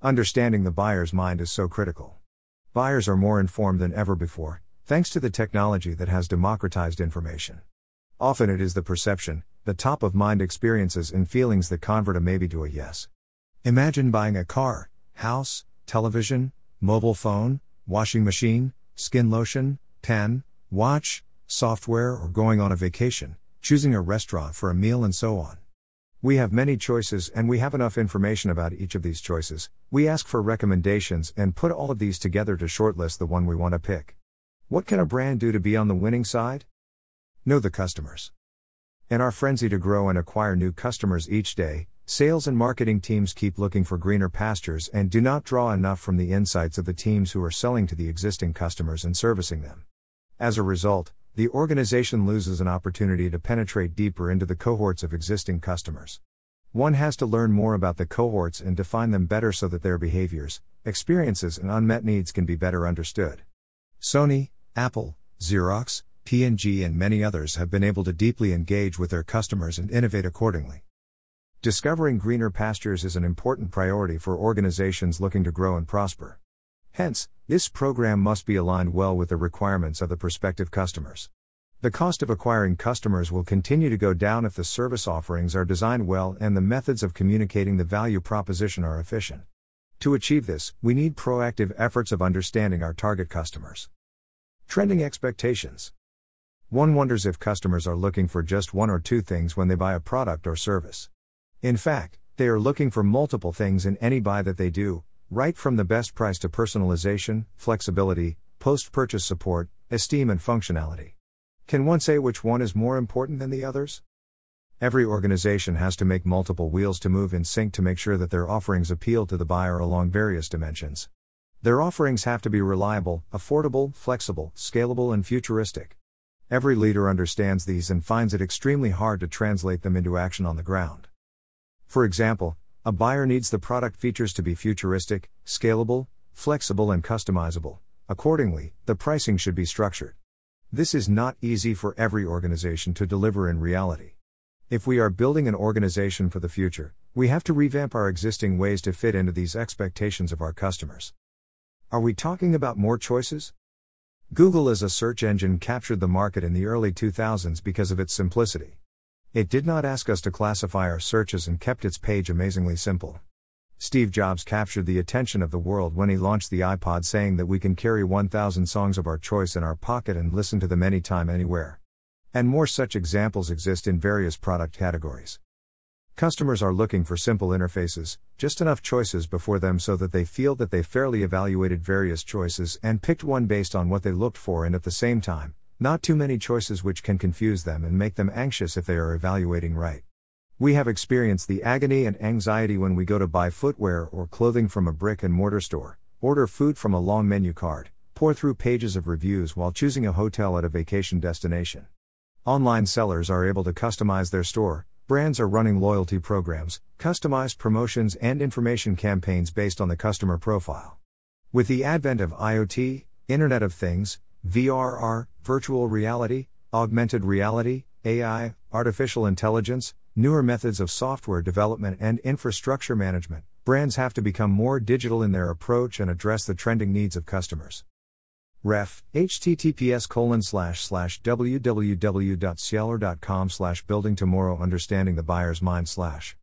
Understanding the buyer's mind is so critical. Buyers are more informed than ever before, thanks to the technology that has democratized information. Often it is the perception, the top of mind experiences and feelings that convert a maybe to a yes. Imagine buying a car, house, television, mobile phone, washing machine, skin lotion, pen, watch, software, or going on a vacation, choosing a restaurant for a meal, and so on. We have many choices and we have enough information about each of these choices. We ask for recommendations and put all of these together to shortlist the one we want to pick. What can a brand do to be on the winning side? Know the customers. In our frenzy to grow and acquire new customers each day, sales and marketing teams keep looking for greener pastures and do not draw enough from the insights of the teams who are selling to the existing customers and servicing them. As a result, the organization loses an opportunity to penetrate deeper into the cohorts of existing customers. One has to learn more about the cohorts and define them better so that their behaviors, experiences, and unmet needs can be better understood. Sony, Apple, Xerox, P&G and many others have been able to deeply engage with their customers and innovate accordingly. Discovering greener pastures is an important priority for organizations looking to grow and prosper. Hence, this program must be aligned well with the requirements of the prospective customers. The cost of acquiring customers will continue to go down if the service offerings are designed well and the methods of communicating the value proposition are efficient. To achieve this, we need proactive efforts of understanding our target customers. Trending expectations. One wonders if customers are looking for just one or two things when they buy a product or service. In fact, they are looking for multiple things in any buy that they do, Right from the best price to personalization, flexibility, post purchase support, esteem, and functionality. Can one say which one is more important than the others? Every organization has to make multiple wheels to move in sync to make sure that their offerings appeal to the buyer along various dimensions. Their offerings have to be reliable, affordable, flexible, scalable, and futuristic. Every leader understands these and finds it extremely hard to translate them into action on the ground. For example, a buyer needs the product features to be futuristic, scalable, flexible, and customizable. Accordingly, the pricing should be structured. This is not easy for every organization to deliver in reality. If we are building an organization for the future, we have to revamp our existing ways to fit into these expectations of our customers. Are we talking about more choices? Google as a search engine captured the market in the early 2000s because of its simplicity. It did not ask us to classify our searches and kept its page amazingly simple. Steve Jobs captured the attention of the world when he launched the iPod, saying that we can carry 1,000 songs of our choice in our pocket and listen to them anytime, anywhere. And more such examples exist in various product categories. Customers are looking for simple interfaces, just enough choices before them so that they feel that they fairly evaluated various choices and picked one based on what they looked for, and at the same time, not too many choices which can confuse them and make them anxious if they are evaluating right. We have experienced the agony and anxiety when we go to buy footwear or clothing from a brick and mortar store, order food from a long menu card, pore through pages of reviews while choosing a hotel at a vacation destination. Online sellers are able to customize their store, brands are running loyalty programs, customized promotions, and information campaigns based on the customer profile. With the advent of IoT, Internet of Things, VRR, virtual reality, augmented reality, AI, artificial intelligence, newer methods of software development and infrastructure management, brands have to become more digital in their approach and address the trending needs of customers. Ref, https colon slash slash www.cielo.com slash building tomorrow understanding the buyer's mind slash.